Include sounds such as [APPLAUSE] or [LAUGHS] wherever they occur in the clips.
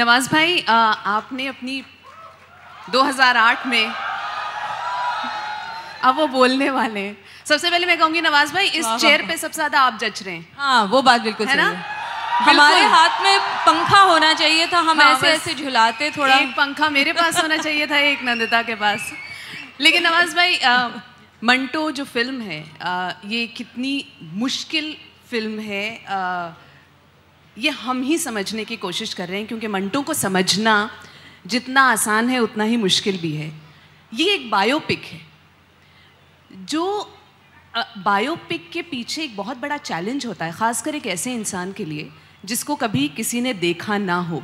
नवाज़ भाई आ, आपने अपनी 2008 में अब वो बोलने वाले हैं। सबसे पहले मैं कहूँगी नवाज़ भाई इस चेयर पे सबसे ज़्यादा आप जच रहे हैं। हाँ वो बात बिल्कुल है ना? हमारे हाथ में पंखा होना चाहिए था हम हाँ, ऐसे ऐसे झुलाते थोड़ा। एक पंखा मेरे पास होना चाहिए था एक नंदिता के पास। लेकिन नवाज़ भाई आ, मंटो जो फ़िल्म है आ, ये कितनी मुश्किल फ़िल्म है आ, ये हम ही समझने की कोशिश कर रहे हैं क्योंकि मंटो को समझना जितना आसान है उतना ही मुश्किल भी है। ये एक बायोपिक है। जो बायोपिक के पीछे एक बहुत बड़ा चैलेंज होता है खासकर एक ऐसे इंसान के लिए जिसको कभी किसी ने देखा ना हो।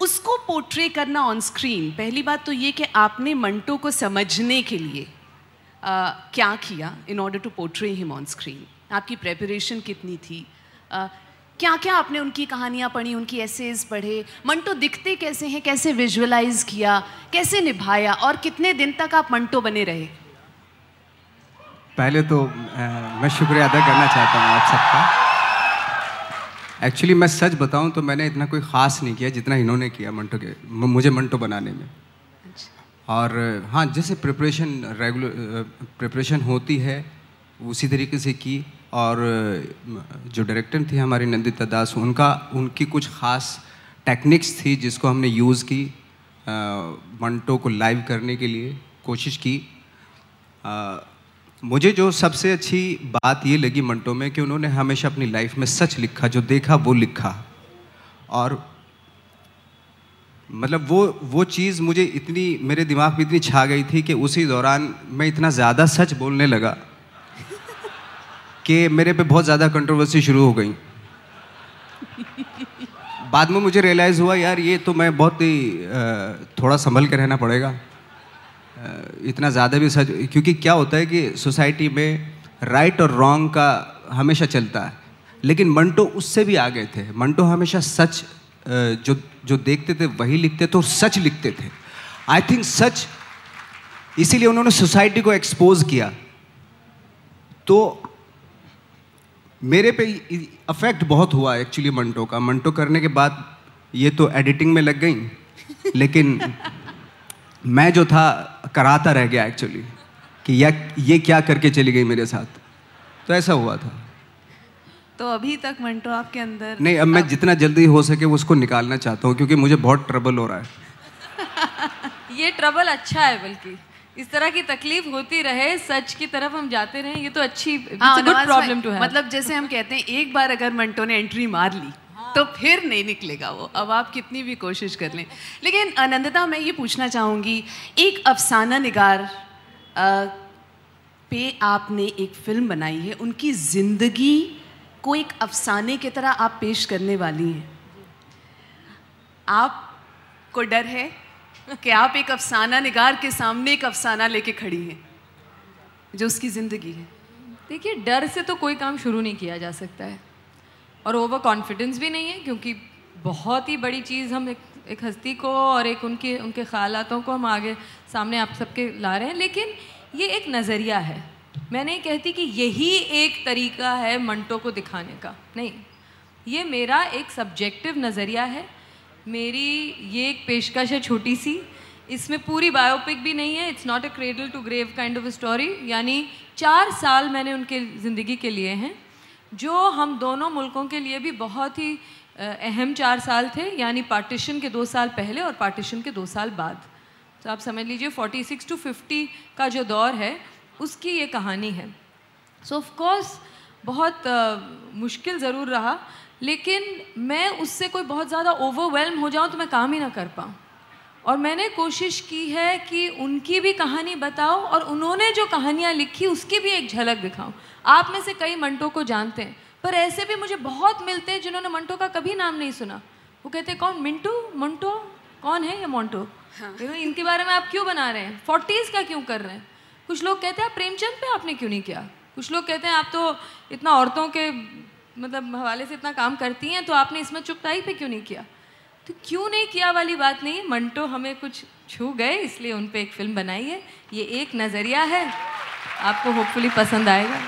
उसको पोर्ट्रे करना ऑन स्क्रीन पहली बात तो ये कि आपने मंटो को समझने के लिए अ, क्या किया in order to portray him on screen आपकी प्रेपरेशन कितनी थी? अ, क्या क्या आपने उनकी कहानियाँ पढ़ी उनकी एसेज पढ़े? मंटो दिखते कैसे हैं? कैसे विजुअलाइज किया? कैसे निभाया? और कितने दिन तक आप मंटो बने रहे? पहले तो अ, मैं शुक्रिया अदा करना चाहता हूँ आप सबका। एक्चुअली मैं सच बताऊँ तो मैंने इतना कोई ख़ास नहीं किया जितना इन्होंने किया मंटो के मुझे मंटो बनाने में। और हाँ जैसे प्रिपरेशन रेगुलर प्रिपरेशन होती है उसी तरीके से की। और जो डायरेक्टर थी हमारी नंदिता दास उनका उनकी कुछ ख़ास टेक्निक्स थी जिसको हमने यूज़ की मंटो को लाइव करने के लिए कोशिश की। अ, मुझे जो सबसे अच्छी बात ये लगी मंटो में कि उन्होंने हमेशा अपनी लाइफ में सच लिखा जो देखा वो लिखा। और मतलब वो वो चीज़ मुझे इतनी मेरे दिमाग में इतनी छा गई थी कि उसी दौरान मैं इतना ज़्यादा सच बोलने लगा। कि मेरे पे बहुत ज़्यादा कंट्रोवर्सी शुरू हो गई। बाद में मुझे रियलाइज़ हुआ, यार, ये तो मैं बहुत ही थोड़ा संभल के रहना पड़ेगा। इतना ज़्यादा भी सच क्योंकि क्या होता है कि सोसाइटी में राइट और रॉन्ग का हमेशा चलता है। लेकिन मंटो उससे भी आगे थे। मंटो हमेशा सच जो जो देखते थे, वही लिखते थे और सच लिखते थे। आई थिंक सच, इसीलिए उन्होंने सोसाइटी को एक्सपोज किया। तो मेरे पे अफेक्ट बहुत हुआ एक्चुअली मंटो का। मंटो करने के बाद ये तो एडिटिंग में लग गई लेकिन [LAUGHS] मैं जो था कराता रह गया एक्चुअली कि या ये क्या करके चली गई मेरे साथ। तो ऐसा हुआ था। तो अभी तक मंटो आपके अंदर नहीं अब मैं जितना जल्दी हो सके उसको निकालना चाहता हूँ क्योंकि मुझे बहुत ट्रबल हो रहा है। [LAUGHS] ये ट्रबल अच्छा है बल्कि। इस तरह की तकलीफ़ होती रहे सच की तरफ़ हम जाते रहे ये तो अच्छी हाँ, गुड प्रॉब्लम टू है मतलब जैसे हम कहते हैं एक बार अगर मंटो ने एंट्री मार ली तो फिर नहीं निकलेगा वो। अब आप कितनी भी कोशिश कर लें। लेकिन अनंदता मैं ये पूछना चाहूँगी एक अफसाना निगार अ, पे आपने एक फ़िल्म बनाई है उनकी ज़िंदगी को एक अफसाने की तरह आप पेश करने वाली हैं। आपको डर है? कि आप एक अफसाना निगार के सामने एक अफसाना लेके खड़ी हैं जो उसकी ज़िंदगी है। देखिए डर से तो कोई काम शुरू नहीं किया जा सकता है। और ओवर कॉन्फिडेंस भी नहीं है क्योंकि बहुत ही बड़ी चीज़ हम एक, एक हस्ती को और एक उनके उनके ख्यालातों को हम आगे सामने आप सबके ला रहे हैं। लेकिन ये एक नज़रिया है। मैं नहीं कहती कि यही एक तरीका है मंटो को दिखाने का। नहीं ये मेरा एक सब्जेक्टिव नज़रिया है। मेरी ये एक पेशकश है छोटी सी। इसमें पूरी बायोपिक भी नहीं है। It's not a cradle to grave kind of story यानी चार साल मैंने उनके ज़िंदगी के लिए हैं जो हम दोनों मुल्कों के लिए भी बहुत ही अहम चार साल थे। यानी पार्टीशन के दो साल पहले और पार्टीशन के दो साल बाद। तो आप समझ लीजिए 46 टू 50 का जो दौर है उसकी ये कहानी है। सो ऑफ़ कोर्स बहुत अ, मुश्किल ज़रूर रहा। लेकिन मैं उससे कोई बहुत ज़्यादा ओवरवेलम हो जाऊँ तो मैं काम ही ना कर पाऊँ। और मैंने कोशिश की है कि उनकी भी कहानी बताओ और उन्होंने जो कहानियाँ लिखी उसकी भी एक झलक दिखाऊँ। आप में से कई मंटो को जानते हैं पर ऐसे भी मुझे बहुत मिलते हैं जिन्होंने मंटो का कभी नाम नहीं सुना। वो कहते हैं कौन? मिंटू? मंटो? कौन है ये मोंटो? देखो, इनके बारे में आप क्यों बना रहे हैं? फोर्टीज़ का क्यों कर रहे हैं? कुछ लोग कहते हैं आप प्रेमचंद पे आपने क्यों नहीं किया? कुछ लोग कहते हैं आप तो इतना औरतों के मतलब हवाले से इतना काम करती हैं तो आपने इसमें चुपताई पे क्यों नहीं किया? तो क्यों नहीं किया वाली बात नहीं? मंटो हमें कुछ छू गए, इसलिए उन पर एक फ़िल्म बनाई है। ये एक नज़रिया है। आपको होपफुली पसंद आएगा।